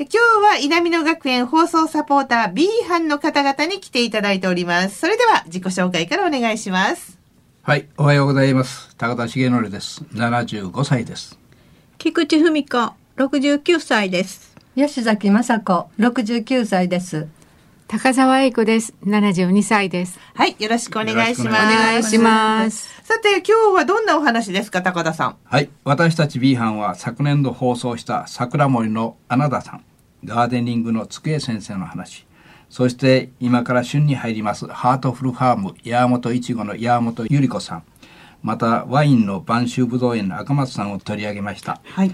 今日は稲美野学園放送サポーター B 班の方々に来ていただいております。それでは自己紹介からお願いします。はい、おはようございます。高田重則です。75歳です。菊池文子、69歳です。吉崎雅子、69歳です。高澤英子です。72歳です。はい、よろしくお願いします。お願いします。さて、今日はどんなお話ですか、高田さん。はい、私たち B 班は昨年度放送した桜森の穴田さん、ガーデニングの机先生の話、そして今から旬に入りますハートフルファーム山本いちごの山本ゆり子さん、またワインの播州ぶどう園の赤松さんを取り上げました。はい。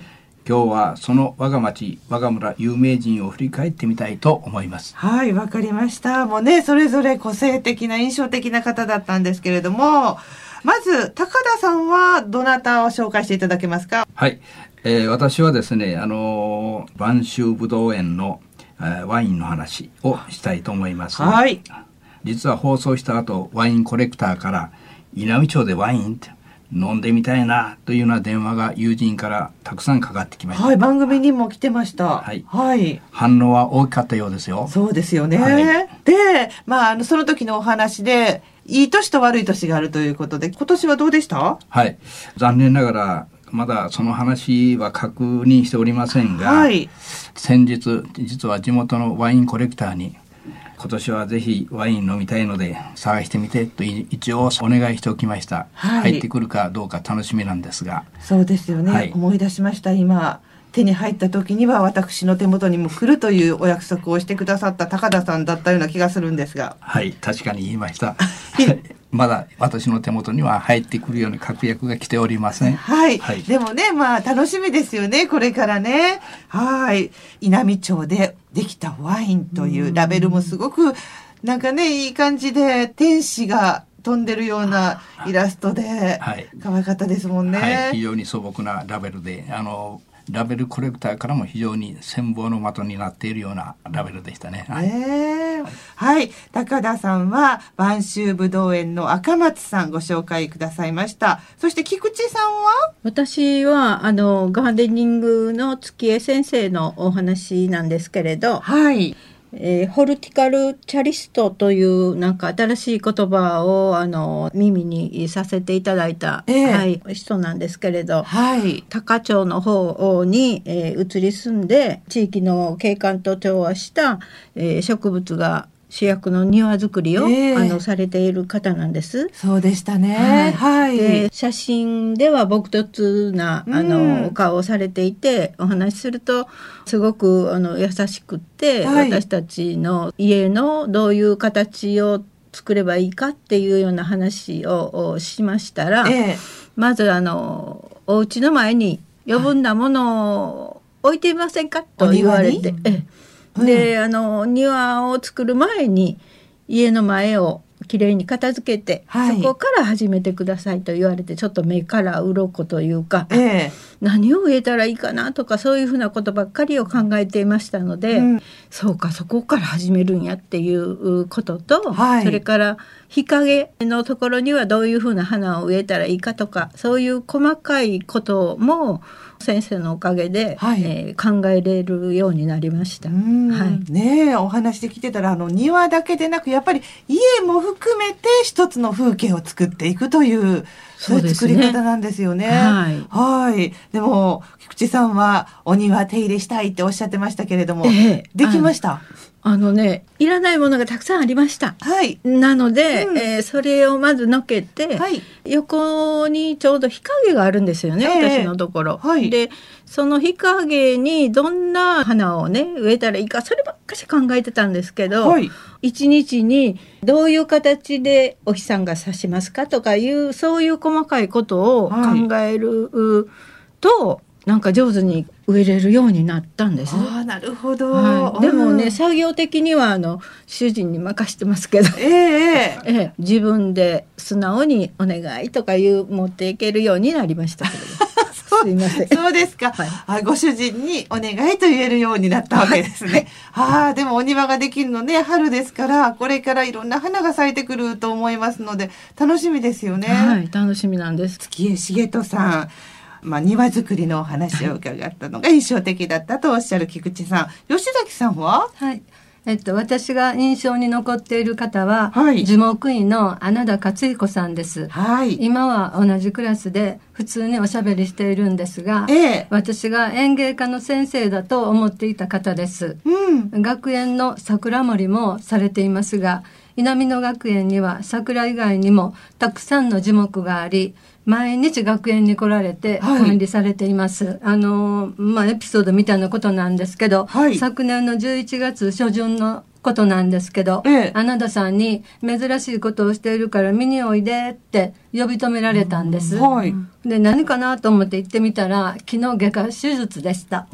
今日はその我が町我が村有名人を振り返ってみたいと思います。はいわかりました。もうねそれぞれ個性的な印象的な方だったんですけれども。まず高田さんはどなたを紹介していただけますか？はい、えー、私はですねあの播州ぶどう園の、えー、ワインの話をしたいと思いますはい実は放送した後ワインコレクターから稲美町でワインって飲んでみたいなというような電話が友人からたくさんかかってきました。はい、番組にも来てました。はい。はい。反応は大きかったようですよ。そうですよね。はい、で、まあ、あの、その時のお話で、いい年と悪い年があるということで、今年はどうでした？はい。残念ながら、まだその話は確認しておりませんが、はい、先日、実は地元のワインコレクターに、今年はぜひワイン飲みたいので探してみてと一応お願いしておきました、はい、入ってくるかどうか楽しみなんですが。そうですよね、はい、思い出しました。今手に入った時には私の手元にも来るというお約束をしてくださった高田さんだったような気がするんですが。はい確かに言いました まだ私の手元には入ってくるように確約が来ておりません。はい。はい、でもね、まあ楽しみですよね、これからね。はい。稲美町でできたワインというラベルもすごく、なんかね、いい感じで、天使が飛んでるようなイラストで、はい、可愛かったですもんね、はい。非常に素朴なラベルで、あの、ラベルコレクターからも非常に羨望の的になっているようなラベルでしたね。はい、はい、高田さんは播州ぶどう園の赤松さんご紹介くださいました。そして菊池さんは？私はあのガーデニングの月江先生のお話なんですけれど、はい。えー、ホルティカルチャリストというなんか新しい言葉をあの耳にさせていただいた、えー、はい、人なんですけれど、はい、高町の方に、えー、移り住んで地域の景観と調和した、えー、植物が主役の庭作りを、えー、あのされている方なんです。そうでしたね。はい。で写真では朴突なあの、お顔をされていてお話しするとすごくあの優しくって、はい、私たちの家のどういう形を作ればいいかっていうような話をしましたら、えー、まずあのお家の前に余分なものを置いていませんか？と言われて。えであの庭を作る前に家の前をきれいに片付けて、はい、そこから始めてくださいと言われてちょっと目から鱗というか、ええ、何を植えたらいいかなとかそういうふうなことばっかりを考えていましたので、うん、そうかそこから始めるんやっていうことと、はい、それから日陰のところにはどういうふうな花を植えたらいいかとかそういう細かいことも先生のおかげで、はい、えー、考えれるようになりました。はい、ねお話で聞いてたらあの庭だけでなくやっぱり家も含めて一つの風景を作っていくというそういう作り方なんですよね。はい。はい。でも、菊池さんはお庭手入れしたいっておっしゃってましたけれども、ええ、できました？あのね、いらないものがたくさんありました。はい。なので、うん、えー、それをまずのけて、はい、横にちょうど日陰があるんですよね、えー、私のところ。はい。で、その日陰にどんな花をね、植えたらいいか、そればっかし考えてたんですけど、はい。一日にどういう形でお日さんが差しますかとかいう、そういう細かいことを考えると、はいなんか上手に植えれるようになったんです。あなるほど、はい、でもね、作業的にはあの主人に任してますけど、えー、ええ 自分で素直にお願いとかいう持っていけるようになりましたけど。すいません。そうですか、はい、ご主人にお願いと言えるようになったわけですね。はい、ああ、でもお庭ができるのね、春ですから、これからいろんな花が咲いてくると思いますので、楽しみですよね。はい、楽しみなんです。月江茂人さん。まあ、庭作りのお話を伺ったのが印象的だったとおっしゃる菊池さん。吉崎さんは？はい。えっと、私が印象に残っている方は、はい、樹木医の穴田勝彦さんです、はい、今は同じクラスで普通におしゃべりしているんですが、ええ、私が園芸科の先生だと思っていた方です、うん、学園の桜森もされていますが南野学園には桜以外にもたくさんの樹木があり毎日学園に来られて管理されています。はい、あの、まあ、エピソードみたいなことなんですけど、はい、昨年の11月初旬のことなんですけど、ええ、あなたさんに珍しいことをしているから見においでって呼び止められたんです。はい、で、何かなと思って行ってみたら、昨日外科手術でした。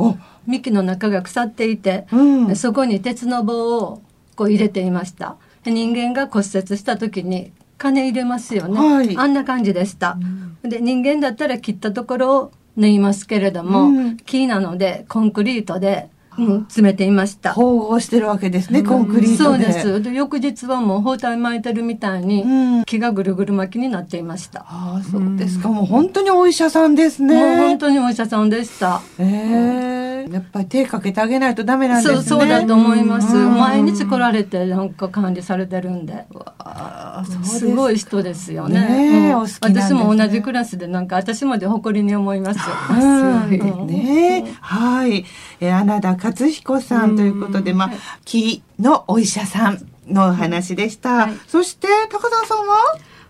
幹の中が腐っていて、うん、そこに鉄の棒をこう入れていました。人間が骨折した時に金入れますよね、はい、あんな感じでした、うん、で人間だったら切ったところを縫いますけれども、うん、木なのでコンクリートでうん、詰めていました。縫合してるわけですね、コンクリートで。そうです。で、翌日はもう包帯巻いてるみたいに、木がぐるぐる巻きになっていました。ああ、そうですか。もう本当にお医者さんですね。もう本当にお医者さんでした。ええー、やっぱり手かけてあげないとダメなんですね。そう、そうだと思います。毎日来られて、なんか管理されてるんで。わすすごい人ですよね。ね私も同じクラスで、なんか私まで誇りに思いますよ。うん、ねはい。えー、穴田勝彦さんということで、まあ、木のお医者さんのお話でした。はい、そして、高澤さんは？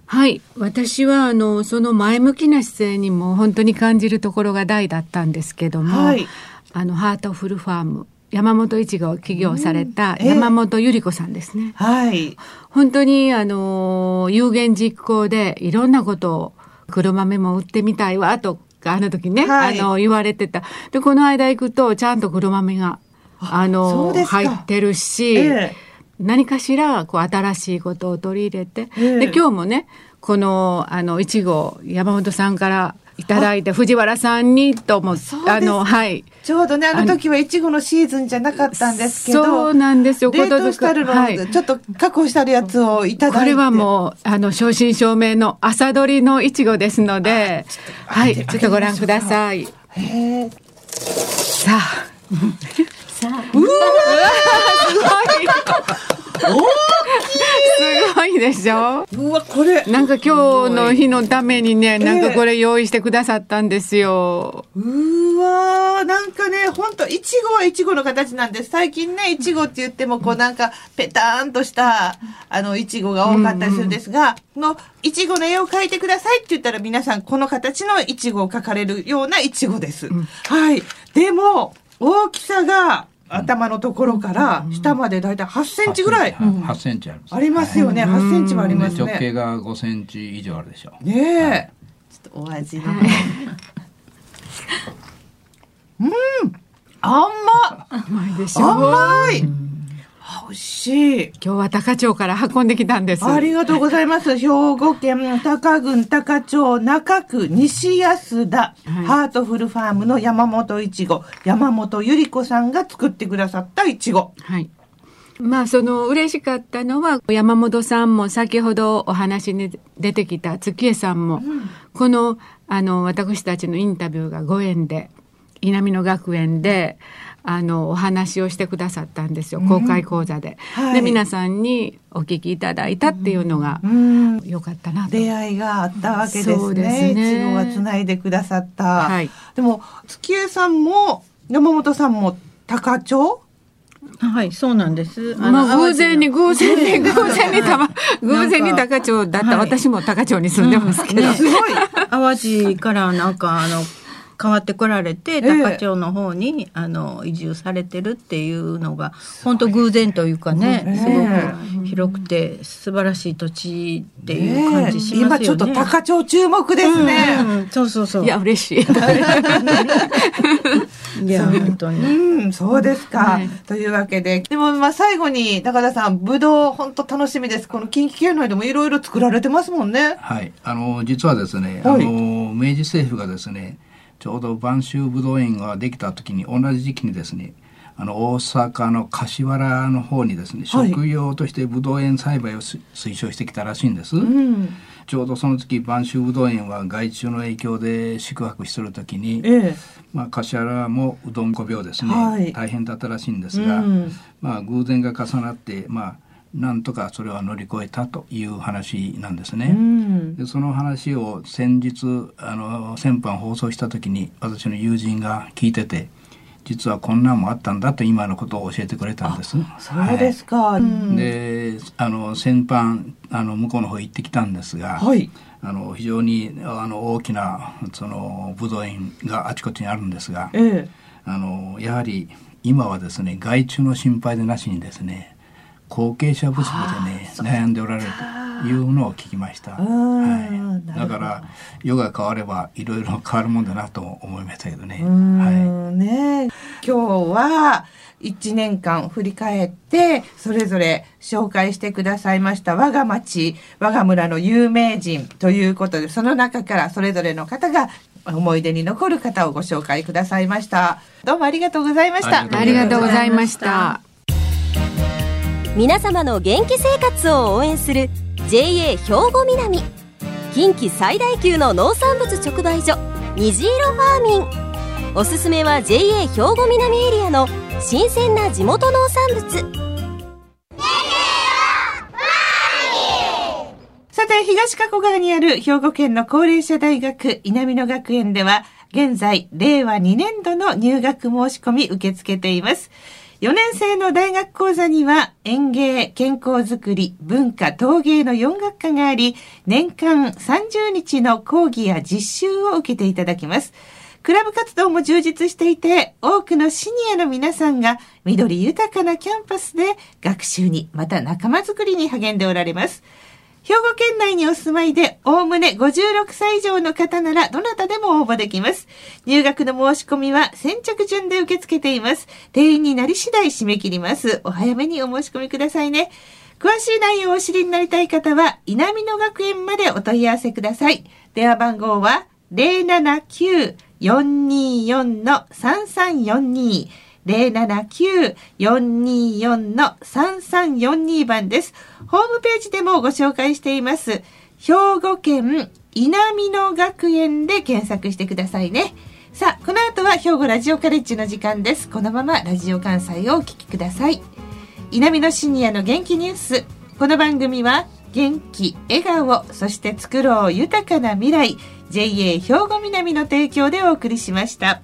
はい。私は、あの、その前向きな姿勢にも本当に感じるところが大だったんですけども、はい、あの、ハートフルファーム。山本一号起業された山本ゆり子さんですね。えー、はい。本当に、あの、有言実行でいろんなことを黒豆も売ってみたいわとあの時ね、はい、あの、言われてた。で、この間行くと、ちゃんと黒豆が、あの、入ってるし、ええ、何かしら、こう、新しいことを取り入れて、え、で、今日もね、この、あの、いちご、山本さんからいただいて、藤原さんにと思って、あの、はい。ちょうどね、あの時はいちごのシーズンじゃなかったんですけど。そうなんですよ、冷凍してあるの、はい、ちょっと確保してあるやつをいただいて。これはもう、あの、正真正銘の朝取りのいちごですので、はい、ちょっとご覧ください。へさあ。さあ。うわすごい。大きい すごいでしょ？うわ、これ。なんか今日の日のためにね、なんかこれ用意してくださったんですよ。うわなんかね、ほんと、いちごはいちごの形なんです。最近ね、いちごって言っても、こうなんか、ペターンとした、あの、いちごが多かったりするんですが、うんうん、の、いちごの絵を描いてくださいって言ったら皆さん、この形のいちごを描かれるようないちごです。うん、はい。でも、大きさが、頭のところから下までだいたい8センチぐらい、8センチ。あります、ありますよね、8センチもありますね。直径が5センチ以上あるでしょう。ねえ、はい、ちょっとお味の、うん。甘っ甘いでしょ。甘い、しい。今日は高町から運んできたんです。ありがとうございます。兵庫県高郡高町中区西安田、はい、ハートフルファームの山本いちご、山本ゆり子さんが作ってくださったいちご。はい。まあ、その嬉しかったのは、山本さんも先ほどお話に出てきた月江さんも、うん、この、あの、私たちのインタビューがご縁で、南野学園であのお話をしてくださったんですよ公開講座で、うんはい、で皆さんにお聞きいただいたっていうのが、うん、よかったな出会いがあったわけですね。ですね。がつないでくださった、はい、でも月江さんも山本さんも高町はい、そうなんです。あまあ、偶然に、偶然に、偶然にたま、偶然に高町だった、私も高町に住んでますけど。すごい。淡路からなんか、あの、変わってこられて高町の方に、あの移住されてるっていうのが本当偶然というかねすごく広くて素晴らしい土地っていう感じしますよね。今ちょっと高町注目ですね。そうそうそう。いや嬉しい。いや本当に。うん、そうですか。というわけで、でもまあ最後に高田さん、ぶどう本当楽しみです。この近畿圏内でもいろいろ作られてますもんね。はい、あの実はですね、あの明治政府がですね。ちょうど播州ぶどう園ができた時に同じ時期にですねあの大阪の柏原の方にですね、はい、食用としてぶどう園栽培を推奨してきたらしいんです、うん、ちょうどその時播州ぶどう園は害虫の影響で宿泊してる時に、ええ、まあ、柏原もうどんこ病ですね、はい、大変だったらしいんですが、うん、まあ、偶然が重なってまあなんとかそれは乗り越えたという話なんですね。うん、でその話を先日あの先般放送した時に私の友人が聞いてて実はこんなんもあったんだと今のことを教えてくれたんです。そうですか。はい、であの先般あの向こうの方行ってきたんですが、はい、あの非常にあの大きなその武道園があちこちにあるんですが、ええ、あのやはり今はですね害虫の心配でなしにですね後継者不足でね悩んでおられるというのを聞きました、はい、だから世が変わればいろいろ変わるもんだなと思いましたけどね,、はい、ね。今日は1年間振り返ってそれぞれ紹介してくださいました我が町我が村の有名人ということでその中からそれぞれの方が思い出に残る方をご紹介くださいました。どうもありがとうございました。ありがとうございました皆様の元気生活を応援する JA 兵庫南。近畿最大級の農産物直売所虹色ファーミン。おすすめは JA 兵庫南エリアの新鮮な地元農産物。さて東加古川にある兵庫県の高齢者大学稲美野学園では現在令和2年度の入学申し込み受け付けています。4年生の大学講座には園芸、健康づくり、文化、陶芸の4学科があり、年間30日の講義や実習を受けていただきます。クラブ活動も充実していて、多くのシニアの皆さんが緑豊かなキャンパスで学習に、また仲間づくりに励んでおられます。兵庫県内にお住まいで、おおむね56歳以上の方なら、どなたでも応募できます。入学の申し込みは先着順で受け付けています。定員になり次第締め切ります。お早めにお申し込みくださいね。詳しい内容をお知りになりたい方は、稲美野学園までお問い合わせください。電話番号は、079-424-3342。079-424-3342番です。ホームページでもご紹介しています。兵庫県稲美野学園で検索してくださいね。さあ、この後は兵庫ラジオカレッジの時間です。このままラジオ関西をお聞きください。稲美野シニアの元気ニュース。この番組は元気、笑顔、そして作ろう豊かな未来。JA 兵庫南の提供でお送りしました。